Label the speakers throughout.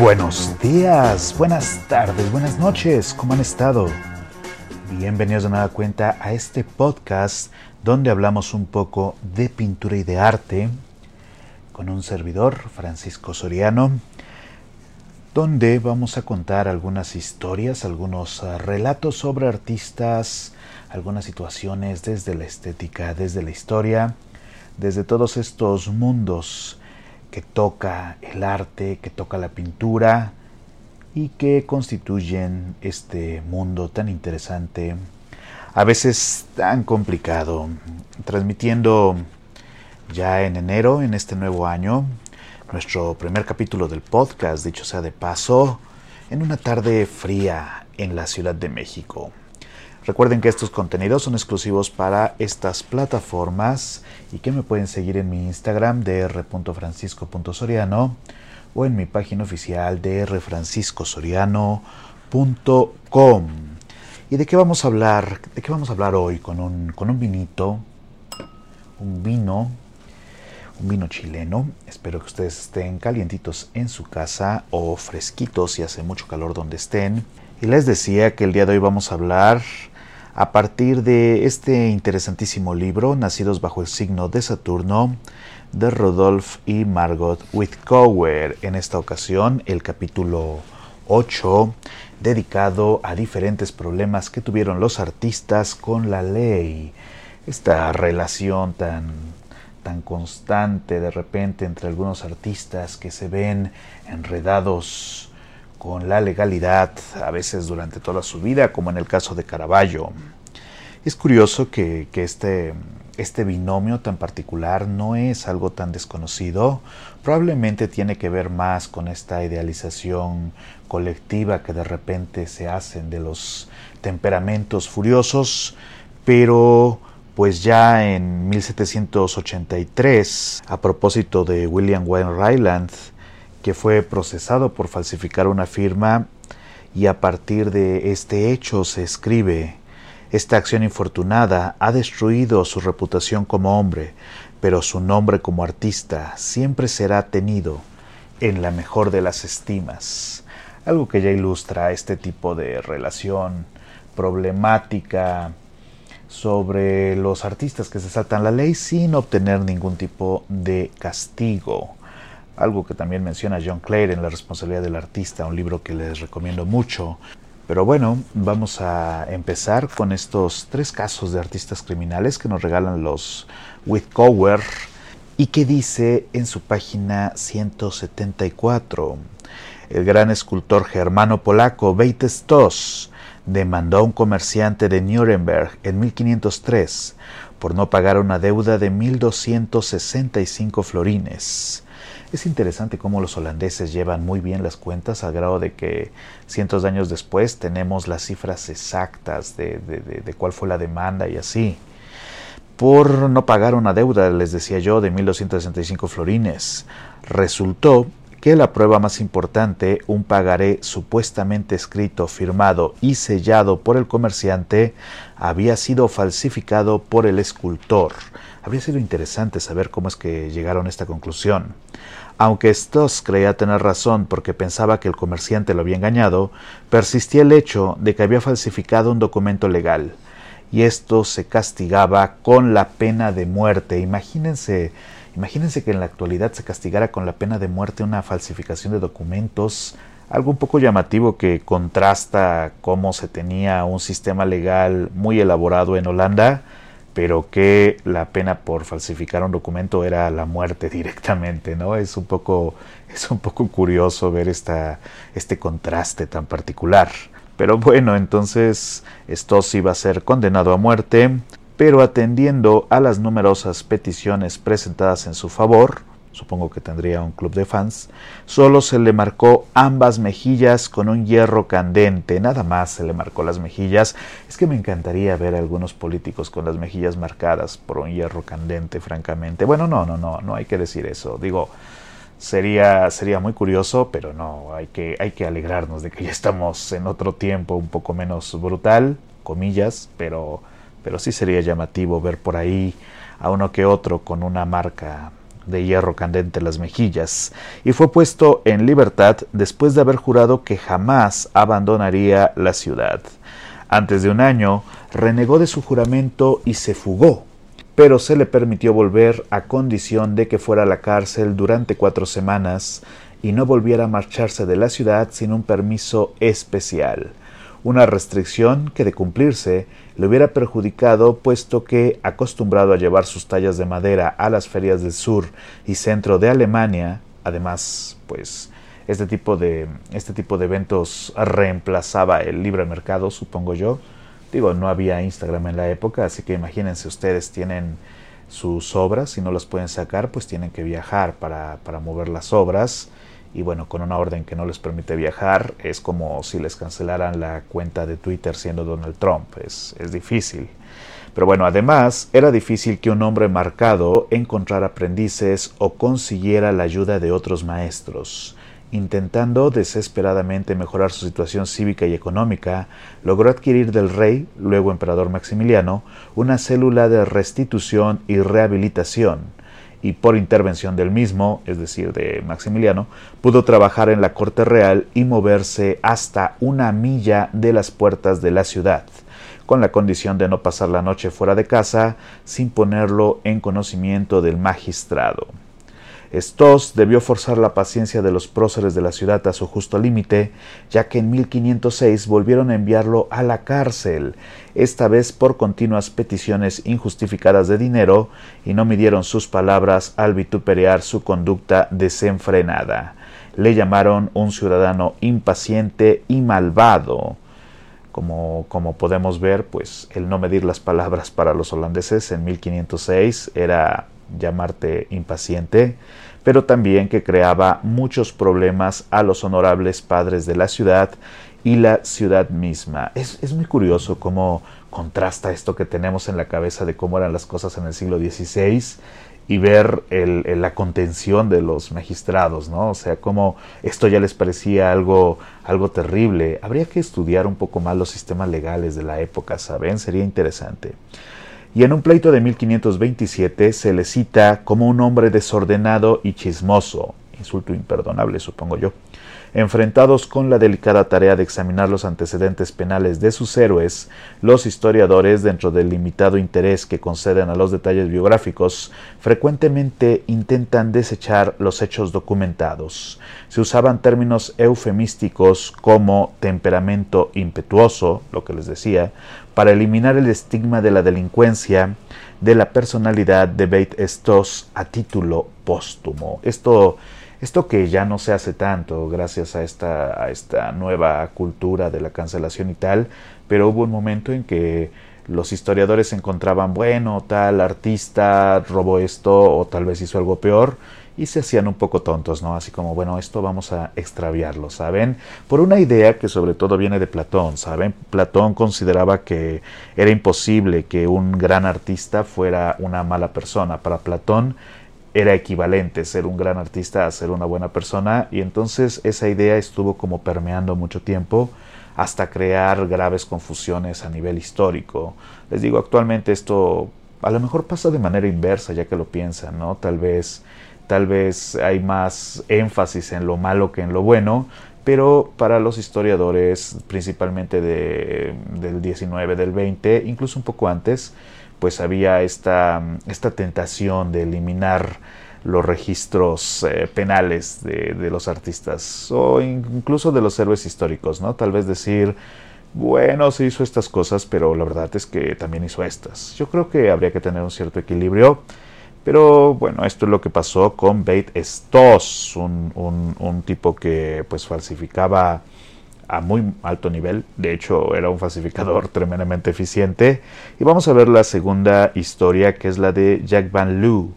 Speaker 1: Buenos días, buenas tardes, buenas noches, ¿cómo han estado? Bienvenidos de nueva cuenta a este podcast donde hablamos un poco de pintura y de arte con un servidor, Francisco Soriano, donde vamos a contar algunas historias, algunos ah, relatos sobre artistas, algunas situaciones desde la estética, desde la historia, desde todos estos mundos que toca el arte, que toca la pintura y que constituyen este mundo tan interesante, a veces tan complicado, transmitiendo ya en enero, en este nuevo año, nuestro primer capítulo del podcast, dicho sea de paso, en una tarde fría en la Ciudad de México. Recuerden que estos contenidos son exclusivos para estas plataformas y que me pueden seguir en mi Instagram dr.francisco.soriano o en mi página oficial drfranciscosoriano.com. ¿Y de qué vamos a hablar? ¿De qué vamos a hablar hoy? Con un, con un vinito, un vino, un vino chileno. Espero que ustedes estén calientitos en su casa o fresquitos si hace mucho calor donde estén. Y les decía que el día de hoy vamos a hablar a partir de este interesantísimo libro, Nacidos bajo el signo de Saturno, de Rodolphe y Margot Whitcower. En esta ocasión, el capítulo 8, dedicado a diferentes problemas que tuvieron los artistas con la ley. Esta relación tan tan constante de repente entre algunos artistas que se ven enredados con la legalidad, a veces durante toda su vida, como en el caso de Caravaggio. Es curioso que, este, este binomio tan particular no es algo tan desconocido, probablemente tiene que ver más con esta idealización colectiva que de repente se hacen de los temperamentos furiosos, pero pues ya en 1783, a propósito de William Wayne Ryland, que fue procesado por falsificar una firma y a partir de este hecho se escribe esta acción infortunada ha destruido su reputación como hombre, pero su nombre como artista siempre será tenido en la mejor de las estimas. Algo que ya ilustra este tipo de relación problemática sobre los artistas que se saltan la ley sin obtener ningún tipo de castigo algo que también menciona John Clare en La responsabilidad del artista, un libro que les recomiendo mucho. Pero bueno, vamos a empezar con estos tres casos de artistas criminales que nos regalan los Whitcower y que dice en su página 174. El gran escultor germano polaco Beit Stoss demandó a un comerciante de Nuremberg en 1503 por no pagar una deuda de 1265 florines. Es interesante cómo los holandeses llevan muy bien las cuentas al grado de que cientos de años después tenemos las cifras exactas de, de, cuál fue la demanda y así. Por no pagar una deuda, les decía yo, de 1265 florines. Resultó que la prueba más importante, un pagaré supuestamente escrito, firmado y sellado por el comerciante, había sido falsificado por el escultor. Habría sido interesante saber cómo es que llegaron a esta conclusión. Aunque Stoss creía tener razón porque pensaba que el comerciante lo había engañado, persistía el hecho de que había falsificado un documento legal, y esto se castigaba con la pena de muerte. Imagínense, imagínense que en la actualidad se castigara con la pena de muerte una falsificación de documentos, algo un poco llamativo que contrasta cómo se tenía un sistema legal muy elaborado en Holanda pero que la pena por falsificar un documento era la muerte directamente, ¿no? Es un poco, es un poco curioso ver esta, este contraste tan particular. Pero bueno, entonces Stoss iba a ser condenado a muerte, pero atendiendo a las numerosas peticiones presentadas en su favor, supongo que tendría un club de fans, solo se le marcó ambas mejillas con un hierro candente, nada más se le marcó las mejillas. Es que me encantaría ver a algunos políticos con las mejillas marcadas por un hierro candente, francamente. Bueno, no, no, no, no hay que decir eso. Digo, sería, sería muy curioso, pero no, hay que, hay que alegrarnos de que ya estamos en otro tiempo un poco menos brutal, comillas, pero, pero sí sería llamativo ver por ahí a uno que otro con una marca de hierro candente las mejillas, y fue puesto en libertad después de haber jurado que jamás abandonaría la ciudad. Antes de un año, renegó de su juramento y se fugó, pero se le permitió volver a condición de que fuera a la cárcel durante cuatro semanas y no volviera a marcharse de la ciudad sin un permiso especial, una restricción que de cumplirse le hubiera perjudicado puesto que, acostumbrado a llevar sus tallas de madera a las ferias del sur y centro de Alemania, además, pues este tipo de, este tipo de eventos reemplazaba el libre mercado, supongo yo. Digo, no había Instagram en la época, así que imagínense ustedes tienen sus obras, si no las pueden sacar, pues tienen que viajar para, para mover las obras y bueno, con una orden que no les permite viajar, es como si les cancelaran la cuenta de Twitter siendo Donald Trump, es, es difícil. Pero bueno, además era difícil que un hombre marcado encontrara aprendices o consiguiera la ayuda de otros maestros. Intentando desesperadamente mejorar su situación cívica y económica, logró adquirir del rey, luego emperador Maximiliano, una célula de restitución y rehabilitación, y por intervención del mismo, es decir, de Maximiliano, pudo trabajar en la corte real y moverse hasta una milla de las puertas de la ciudad, con la condición de no pasar la noche fuera de casa sin ponerlo en conocimiento del magistrado. Estos debió forzar la paciencia de los próceres de la ciudad a su justo límite, ya que en 1506 volvieron a enviarlo a la cárcel, esta vez por continuas peticiones injustificadas de dinero, y no midieron sus palabras al vituperiar su conducta desenfrenada. Le llamaron un ciudadano impaciente y malvado. Como, como, podemos ver, pues el no medir las palabras para los holandeses en 1506 era llamarte impaciente, pero también que creaba muchos problemas a los honorables padres de la ciudad y la ciudad misma. Es, muy curioso cómo contrasta esto que tenemos en la cabeza de cómo eran las cosas en el siglo XVI y ver la contención de los magistrados, ¿no? O sea, cómo esto ya les parecía algo, algo terrible. Habría que estudiar un poco más los sistemas legales de la época, ¿saben? Sería interesante y en un pleito de 1527 se le cita como un hombre desordenado y chismoso, insulto imperdonable supongo yo, Enfrentados con la delicada tarea de examinar los antecedentes penales de sus héroes, los historiadores, dentro del limitado interés que conceden a los detalles biográficos, frecuentemente intentan desechar los hechos documentados. Se usaban términos eufemísticos como temperamento impetuoso, lo que les decía, para eliminar el estigma de la delincuencia de la personalidad de Beit Estos a título póstumo. Esto esto que ya no se hace tanto gracias a esta, a esta nueva cultura de la cancelación y tal, pero hubo un momento en que los historiadores encontraban, bueno, tal artista robó esto o tal vez hizo algo peor y se hacían un poco tontos, ¿no? Así como, bueno, esto vamos a extraviarlo, ¿saben? Por una idea que sobre todo viene de Platón, ¿saben? Platón consideraba que era imposible que un gran artista fuera una mala persona. Para Platón era equivalente ser un gran artista a ser una buena persona y entonces esa idea estuvo como permeando mucho tiempo hasta crear graves confusiones a nivel histórico. Les digo, actualmente esto a lo mejor pasa de manera inversa ya que lo piensan, ¿no? Tal vez tal vez hay más énfasis en lo malo que en lo bueno, pero para los historiadores, principalmente de, del 19, del 20, incluso un poco antes, pues había esta, esta tentación de eliminar los registros eh, penales de, los artistas o incluso de los héroes históricos, ¿no? Tal vez decir, bueno, se hizo estas cosas, pero la verdad es que también hizo estas. Yo creo que habría que tener un cierto equilibrio, pero bueno, esto es lo que pasó con Beit Stos, un, un, un tipo que pues falsificaba a muy alto nivel, de hecho era un falsificador tremendamente eficiente. Y vamos a ver la segunda historia que es la de Jack Van Loo.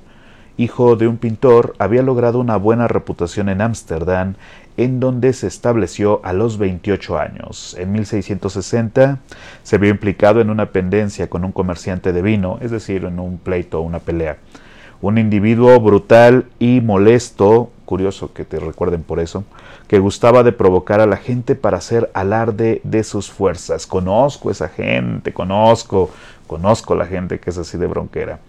Speaker 1: Hijo de un pintor, había logrado una buena reputación en Ámsterdam, en donde se estableció a los 28 años. En 1660 se vio implicado en una pendencia con un comerciante de vino, es decir, en un pleito una pelea. Un individuo brutal y molesto curioso que te recuerden por eso, que gustaba de provocar a la gente para hacer alarde de sus fuerzas. Conozco esa gente, conozco, conozco la gente que es así de bronquera.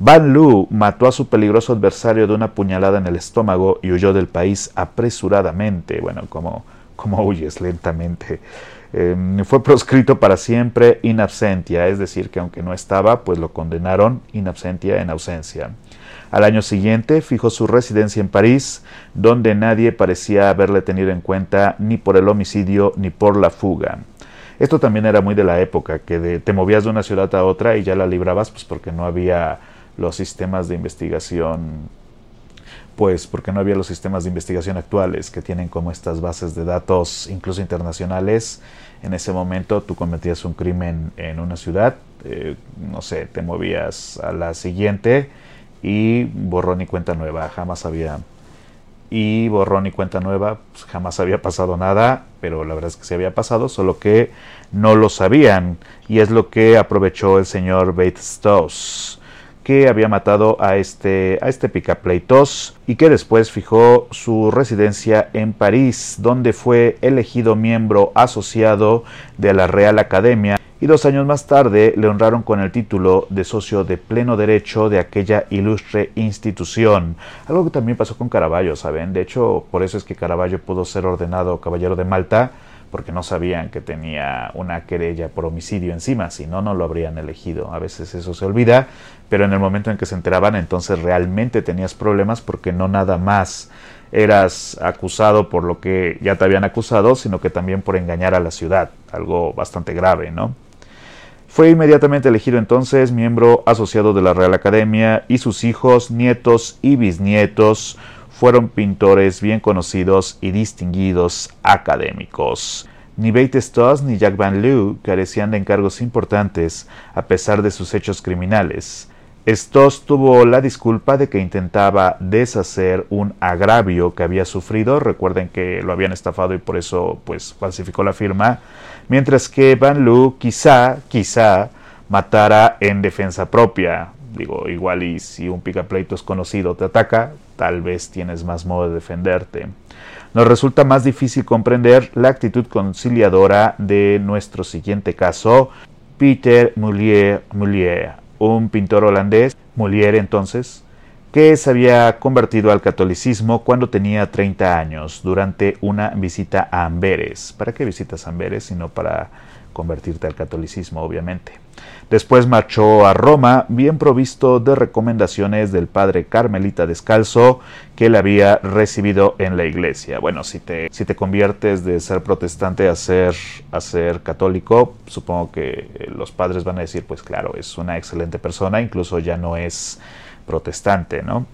Speaker 1: Van Lu mató a su peligroso adversario de una puñalada en el estómago y huyó del país apresuradamente, bueno, como, como huyes lentamente. Em, fue proscrito para siempre in absentia, es decir, que aunque no estaba, pues lo condenaron in absentia en ausencia. Al año siguiente fijó su residencia en París, donde nadie parecía haberle tenido en cuenta ni por el homicidio ni por la fuga. Esto también era muy de la época, que te movías de una ciudad a otra y ya la librabas, pues porque no había los sistemas de investigación, pues porque no había los sistemas de investigación actuales que tienen como estas bases de datos, incluso internacionales. En ese momento tú cometías un crimen en una ciudad, eh, no sé, te movías a la siguiente y borrón y cuenta nueva, jamás había y borrón y cuenta nueva, pues jamás había pasado nada, pero la verdad es que se había pasado, solo que no lo sabían y es lo que aprovechó el señor Bates Stoss que había matado a este, a este picapleitos y que después fijó su residencia en París, donde fue elegido miembro asociado de la Real Academia y dos años más tarde le honraron con el título de socio de pleno derecho de aquella ilustre institución. Algo que también pasó con Caravaggio, ¿saben? De hecho, por eso es que Caravaggio pudo ser ordenado caballero de Malta, porque no sabían que tenía una querella por homicidio encima, si no, no lo habrían elegido. A veces eso se olvida, pero en el momento en que se enteraban, entonces realmente tenías problemas porque no nada más eras acusado por lo que ya te habían acusado, sino que también por engañar a la ciudad, algo bastante grave, ¿no? Fue inmediatamente elegido entonces miembro asociado de la Real Academia y sus hijos, nietos y bisnietos fueron pintores bien conocidos y distinguidos académicos. Ni Bate Stoss ni Jack Van Leeuw carecían de encargos importantes a pesar de sus hechos criminales. Stoss tuvo la disculpa de que intentaba deshacer un agravio que había sufrido. Recuerden que lo habían estafado y por eso pues falsificó la firma. Mientras que Van Lu quizá, quizá matara en defensa propia. Digo, igual y si un picapleito es conocido te ataca, tal vez tienes más modo de defenderte. Nos resulta más difícil comprender la actitud conciliadora de nuestro siguiente caso, Peter Moulier, un pintor holandés, Molière entonces, que se había convertido al catolicismo cuando tenía 30 años durante una visita a Amberes. ¿Para qué visitas Amberes sino para convertirte al catolicismo, obviamente? Después marchó a Roma, bien provisto de recomendaciones del padre Carmelita Descalzo, que le había recibido en la iglesia. Bueno, si te, si te conviertes de ser protestante a ser, a ser católico, supongo que los padres van a decir, pues claro, es una excelente persona, incluso ya no es protestante, ¿no?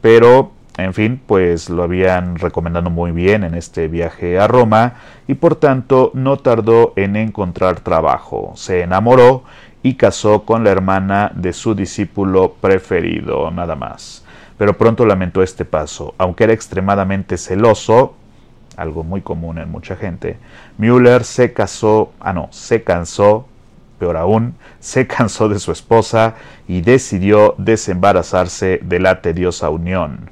Speaker 1: Pero en fin, pues lo habían recomendado muy bien en este viaje a Roma y por tanto no tardó en encontrar trabajo. Se enamoró y casó con la hermana de su discípulo preferido, nada más. Pero pronto lamentó este paso. Aunque era extremadamente celoso, algo muy común en mucha gente, Müller se casó, ah no, se cansó, peor aún, se cansó de su esposa y decidió desembarazarse de la tediosa unión.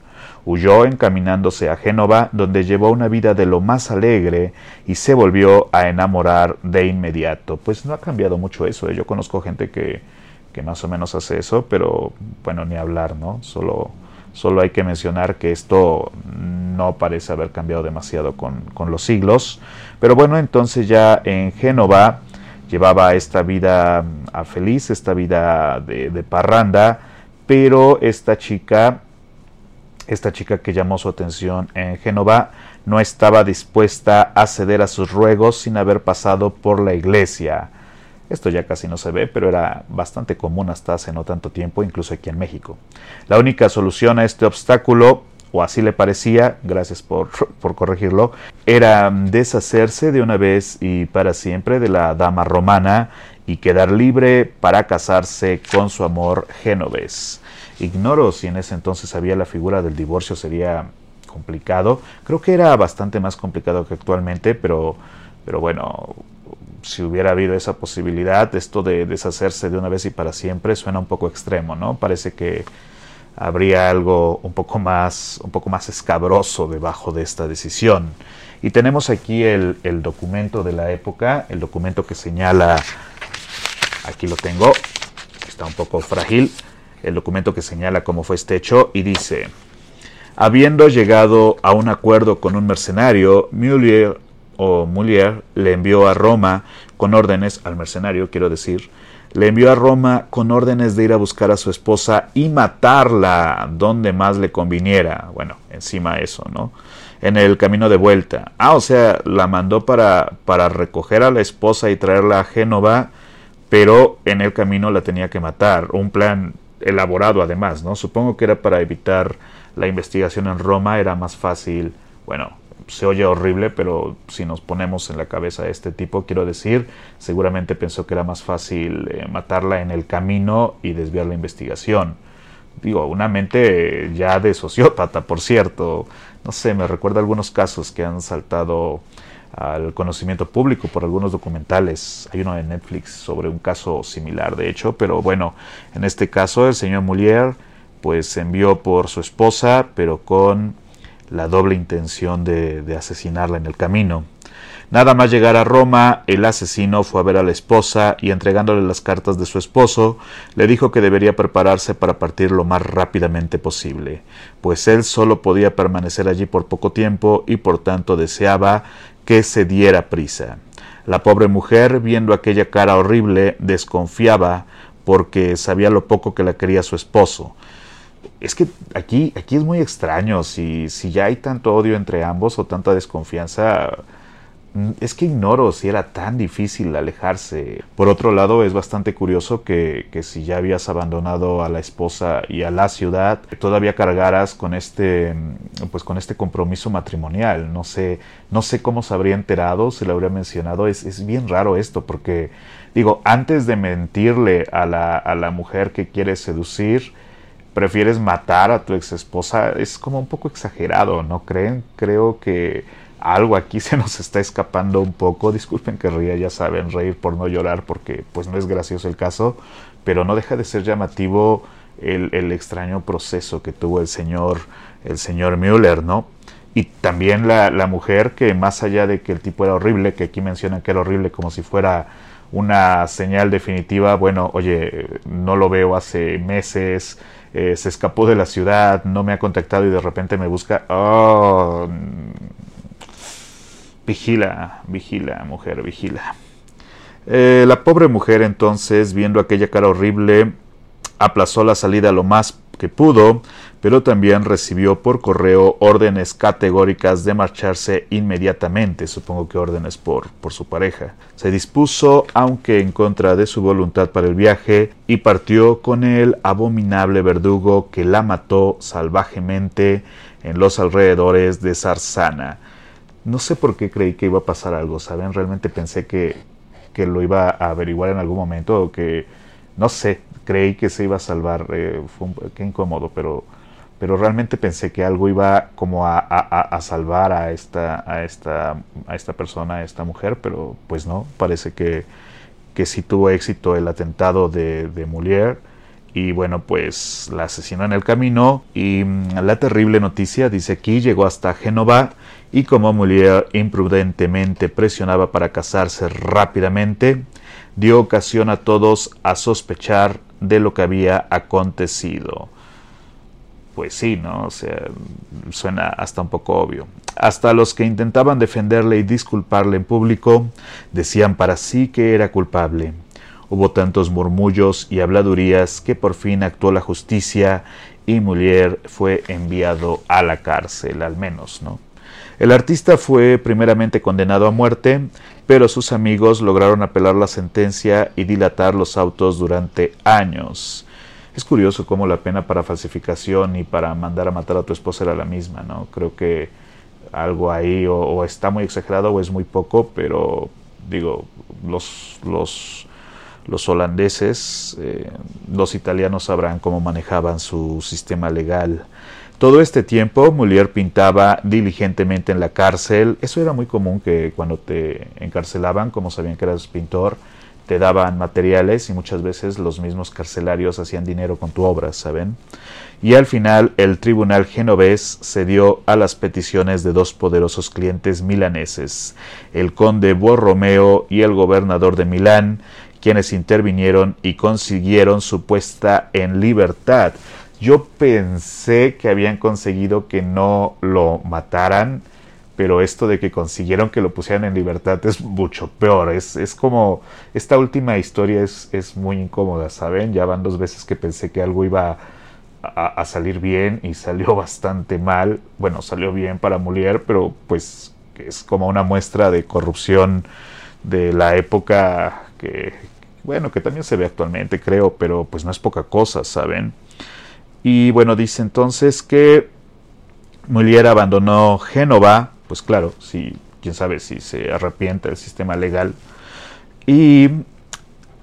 Speaker 1: Huyó encaminándose a Génova, donde llevó una vida de lo más alegre y se volvió a enamorar de inmediato. Pues no ha cambiado mucho eso. ¿eh? Yo conozco gente que, que más o menos hace eso, pero bueno, ni hablar, ¿no? Solo, solo hay que mencionar que esto no parece haber cambiado demasiado con, con los siglos. Pero bueno, entonces ya en Génova llevaba esta vida a feliz, esta vida de, de parranda, pero esta chica esta chica que llamó su atención en Génova no estaba dispuesta a ceder a sus ruegos sin haber pasado por la iglesia. Esto ya casi no se ve, pero era bastante común hasta hace no tanto tiempo, incluso aquí en México. La única solución a este obstáculo, o así le parecía, gracias por, por corregirlo, era deshacerse de una vez y para siempre de la dama romana y quedar libre para casarse con su amor genovés. Ignoro si en ese entonces había la figura del divorcio sería complicado. Creo que era bastante más complicado que actualmente, pero, pero bueno, si hubiera habido esa posibilidad, esto de deshacerse de una vez y para siempre suena un poco extremo, ¿no? Parece que habría algo un poco más, un poco más escabroso debajo de esta decisión. Y tenemos aquí el, el documento de la época, el documento que señala, aquí lo tengo, está un poco frágil, el documento que señala cómo fue este hecho y dice, habiendo llegado a un acuerdo con un mercenario, Mulier o Mulier le envió a Roma con órdenes al mercenario, quiero decir, le envió a Roma con órdenes de ir a buscar a su esposa y matarla donde más le conviniera. Bueno, encima eso, ¿no? En el camino de vuelta. Ah, o sea, la mandó para, para recoger a la esposa y traerla a Génova, pero en el camino la tenía que matar. Un plan elaborado además, ¿no? Supongo que era para evitar la investigación en Roma, era más fácil, bueno, se oye horrible, pero si nos ponemos en la cabeza de este tipo, quiero decir, seguramente pensó que era más fácil eh, matarla en el camino y desviar la investigación. Digo, una mente ya de sociópata, por cierto. No sé, me recuerda algunos casos que han saltado al conocimiento público por algunos documentales. Hay uno de Netflix sobre un caso similar, de hecho, pero bueno, en este caso el señor Molière pues envió por su esposa, pero con la doble intención de, asesinarla en el camino. Nada más llegar a Roma, el asesino fue a ver a la esposa y entregándole las cartas de su esposo, le dijo que debería prepararse para partir lo más rápidamente posible, pues él solo podía permanecer allí por poco tiempo y por tanto deseaba que se diera prisa. La pobre mujer, viendo aquella cara horrible, desconfiaba porque sabía lo poco que la quería su esposo, es que aquí, aquí es muy extraño, si, si ya hay tanto odio entre ambos o tanta desconfianza, es que ignoro si era tan difícil alejarse. Por otro lado, es bastante curioso que, que, si ya habías abandonado a la esposa y a la ciudad, todavía cargaras con este, mm, pues con este compromiso matrimonial. No sé, no sé cómo se habría enterado, se le habría mencionado. Es, es bien raro esto, porque digo, antes de mentirle a la, a la mujer que quiere seducir, prefieres matar a tu ex esposa es como un poco exagerado, ¿no creen? Creo que algo aquí se nos está escapando un poco. Disculpen que ría, ya saben, reír por no llorar porque pues no es gracioso el caso, pero no deja de ser llamativo el, extraño proceso que tuvo el señor, el señor Müller, ¿no? Y también la, mujer que más allá de que el tipo era horrible, que aquí mencionan que era horrible como si fuera una señal definitiva, bueno, oye, no lo veo hace meses, eh, se escapó de la ciudad, no me ha contactado y de repente me busca. Oh, vigila, vigila, mujer, vigila. Eh, la pobre mujer entonces, viendo aquella cara horrible, aplazó la salida lo más que pudo, pero también recibió por correo órdenes categóricas de marcharse inmediatamente, supongo que órdenes por, por su pareja. Se dispuso, aunque en contra de su voluntad para el viaje, y partió con el abominable verdugo que la mató salvajemente en los alrededores de Sarsana. No sé por qué creí que iba a pasar algo, ¿saben? Realmente pensé que, que lo iba a averiguar en algún momento o que, no sé, creí que se iba a salvar, eh, fue un, qué incómodo, pero, pero realmente pensé que algo iba como a, a, salvar a esta, a, esta, a esta persona, a esta mujer, pero pues no, parece que, que sí tuvo éxito el atentado de, de Molière y bueno, pues la asesinó en el camino y mm, la terrible noticia dice aquí llegó hasta Génova y como Molière imprudentemente presionaba para casarse rápidamente, dio ocasión a todos a sospechar de lo que había acontecido. Pues sí, ¿no? O sea, suena hasta un poco obvio. Hasta los que intentaban defenderle y disculparle en público decían para sí que era culpable. Hubo tantos murmullos y habladurías que por fin actuó la justicia y Molière fue enviado a la cárcel, al menos, ¿no? El artista fue primeramente condenado a muerte, pero sus amigos lograron apelar la sentencia y dilatar los autos durante años. Es curioso cómo la pena para falsificación y para mandar a matar a tu esposa era la misma, ¿no? Creo que algo ahí o, está muy exagerado o es muy poco, pero digo, los, los, los holandeses, eh, los italianos sabrán cómo manejaban su sistema legal todo este tiempo Molière pintaba diligentemente en la cárcel. Eso era muy común que cuando te encarcelaban, como sabían que eras pintor, te daban materiales y muchas veces los mismos carcelarios hacían dinero con tu obra, ¿saben? Y al final el tribunal genovés cedió a las peticiones de dos poderosos clientes milaneses, el conde Borromeo y el gobernador de Milán, quienes intervinieron y consiguieron su puesta en libertad. Yo pensé que habían conseguido que no lo mataran, pero esto de que consiguieron que lo pusieran en libertad es mucho peor. Es, es como, esta última historia es, es, muy incómoda, ¿saben? Ya van dos veces que pensé que algo iba a, salir bien y salió bastante mal. Bueno, salió bien para Molière, pero pues es como una muestra de corrupción de la época que, bueno, que también se ve actualmente, creo, pero pues no es poca cosa, ¿saben? Y bueno, dice entonces que Molière abandonó Génova pues claro, si, quién sabe si se arrepiente del sistema legal. Y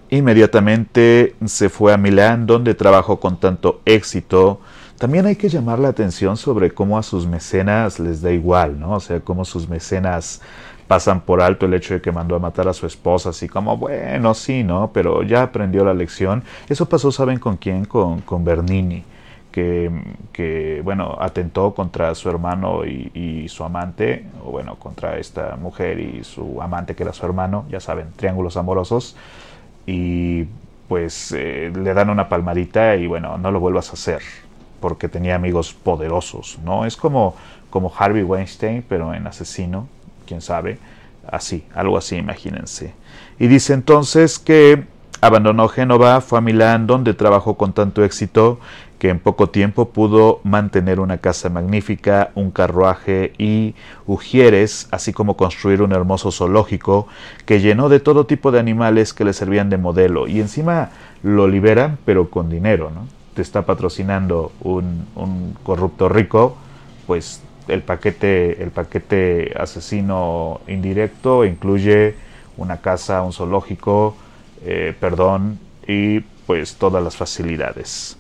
Speaker 1: inmediatamente se fue a Milán, donde trabajó con tanto éxito. También hay que llamar la atención sobre cómo a sus mecenas les da igual, ¿no? O sea, cómo sus mecenas pasan por alto el hecho de que mandó a matar a su esposa, así como, bueno, sí, ¿no? Pero ya aprendió la lección. Eso pasó, ¿saben con quién? Con, con Bernini que, bueno, atentó contra su hermano y, su amante, o bueno, contra esta mujer y su amante que era su hermano, ya saben, triángulos amorosos, y pues eh, le dan una palmadita y bueno, no lo vuelvas a hacer, porque tenía amigos poderosos, ¿no? Es como, como Harvey Weinstein, pero en asesino, quién sabe, así, algo así, imagínense. Y dice entonces que abandonó Génova, fue a Milán, donde trabajó con tanto éxito que en poco tiempo pudo mantener una casa magnífica, un carruaje y ujieres, así como construir un hermoso zoológico que llenó de todo tipo de animales que le servían de modelo y encima lo liberan pero con dinero, ¿no? Te está patrocinando un, un corrupto rico, pues el paquete, el paquete asesino indirecto incluye una casa, un zoológico, eh, perdón y pues todas las facilidades.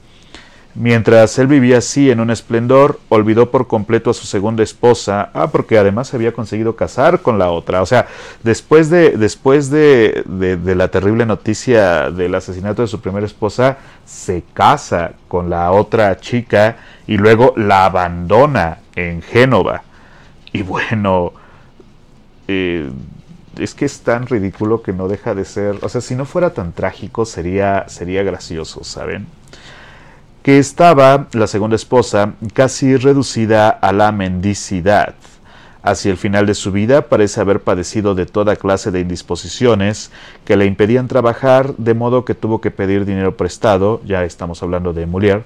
Speaker 1: Mientras él vivía así en un esplendor, olvidó por completo a su segunda esposa, ah, porque además se había conseguido casar con la otra. O sea, después de, después de, de, la terrible noticia del asesinato de su primera esposa, se casa con la otra chica y luego la abandona en Génova. Y bueno, eh, es que es tan ridículo que no deja de ser, o sea, si no fuera tan trágico sería, sería gracioso, ¿saben? que estaba, la segunda esposa, casi reducida a la mendicidad. Hacia el final de su vida parece haber padecido de toda clase de indisposiciones que le impedían trabajar, de modo que tuvo que pedir dinero prestado, ya estamos hablando de Molière,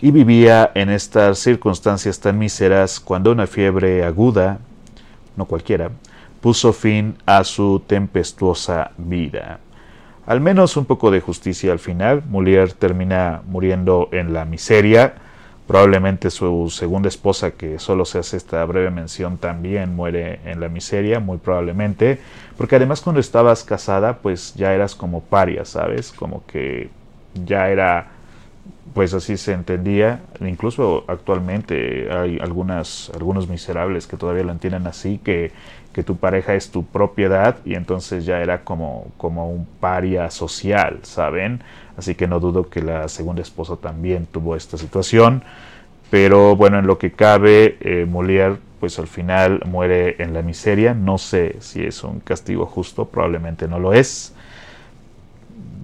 Speaker 1: y vivía en estas circunstancias tan míseras cuando una fiebre aguda, no cualquiera, puso fin a su tempestuosa vida al menos un poco de justicia al final. Molière termina muriendo en la miseria. Probablemente su segunda esposa, que solo se hace esta breve mención, también muere en la miseria, muy probablemente. Porque además cuando estabas casada, pues ya eras como paria, ¿sabes? Como que ya era, pues así se entendía. Incluso actualmente hay algunas, algunos miserables que todavía lo entienden así, que que tu pareja es tu propiedad y entonces ya era como, como un paria social, ¿saben? Así que no dudo que la segunda esposa también tuvo esta situación. Pero bueno, en lo que cabe, eh, Molière pues al final muere en la miseria. No sé si es un castigo justo, probablemente no lo es.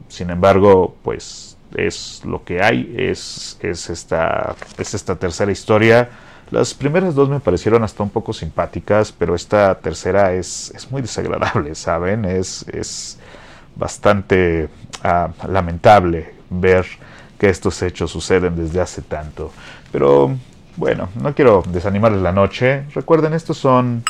Speaker 1: Sin embargo, pues es lo que hay, es, es, esta, es esta tercera historia las primeras dos me parecieron hasta un poco simpáticas, pero esta tercera es, es muy desagradable, ¿saben? Es, es bastante ah, lamentable ver que estos hechos suceden desde hace tanto. Pero bueno, no quiero desanimarles la noche. Recuerden, estos son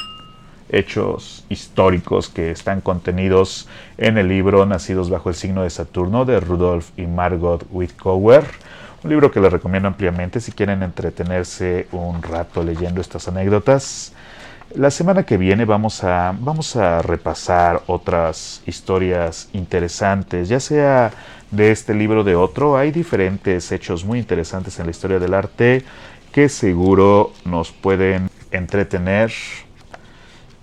Speaker 1: hechos históricos que están contenidos en el libro Nacidos bajo el signo de Saturno de Rudolf y Margot Whitcower un libro que les recomiendo ampliamente si quieren entretenerse un rato leyendo estas anécdotas. La semana que viene vamos a, vamos a repasar otras historias interesantes, ya sea de este libro o de otro. Hay diferentes hechos muy interesantes en la historia del arte que seguro nos pueden entretener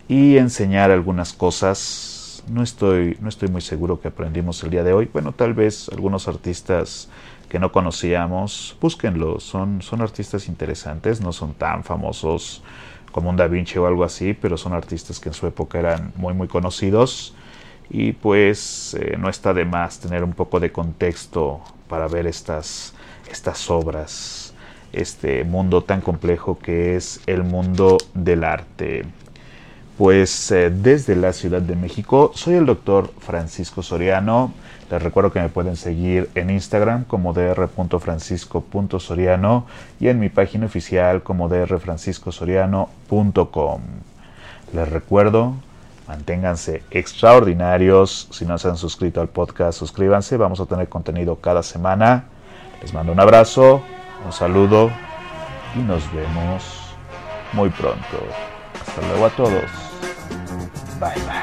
Speaker 1: y enseñar algunas cosas no estoy, no estoy muy seguro que aprendimos el día de hoy. Bueno, tal vez algunos artistas que no conocíamos, búsquenlos, son, son artistas interesantes, no son tan famosos como un Da Vinci o algo así, pero son artistas que en su época eran muy muy conocidos y pues eh, no está de más tener un poco de contexto para ver estas, estas obras, este mundo tan complejo que es el mundo del arte. Pues eh, desde la Ciudad de México soy el doctor Francisco Soriano. Les recuerdo que me pueden seguir en Instagram como dr.francisco.soriano y en mi página oficial como drfranciscosoriano.com. Les recuerdo, manténganse extraordinarios. Si no se han suscrito al podcast, suscríbanse. Vamos a tener contenido cada semana. Les mando un abrazo, un saludo y nos vemos muy pronto. Hasta luego a todos. Bye bye.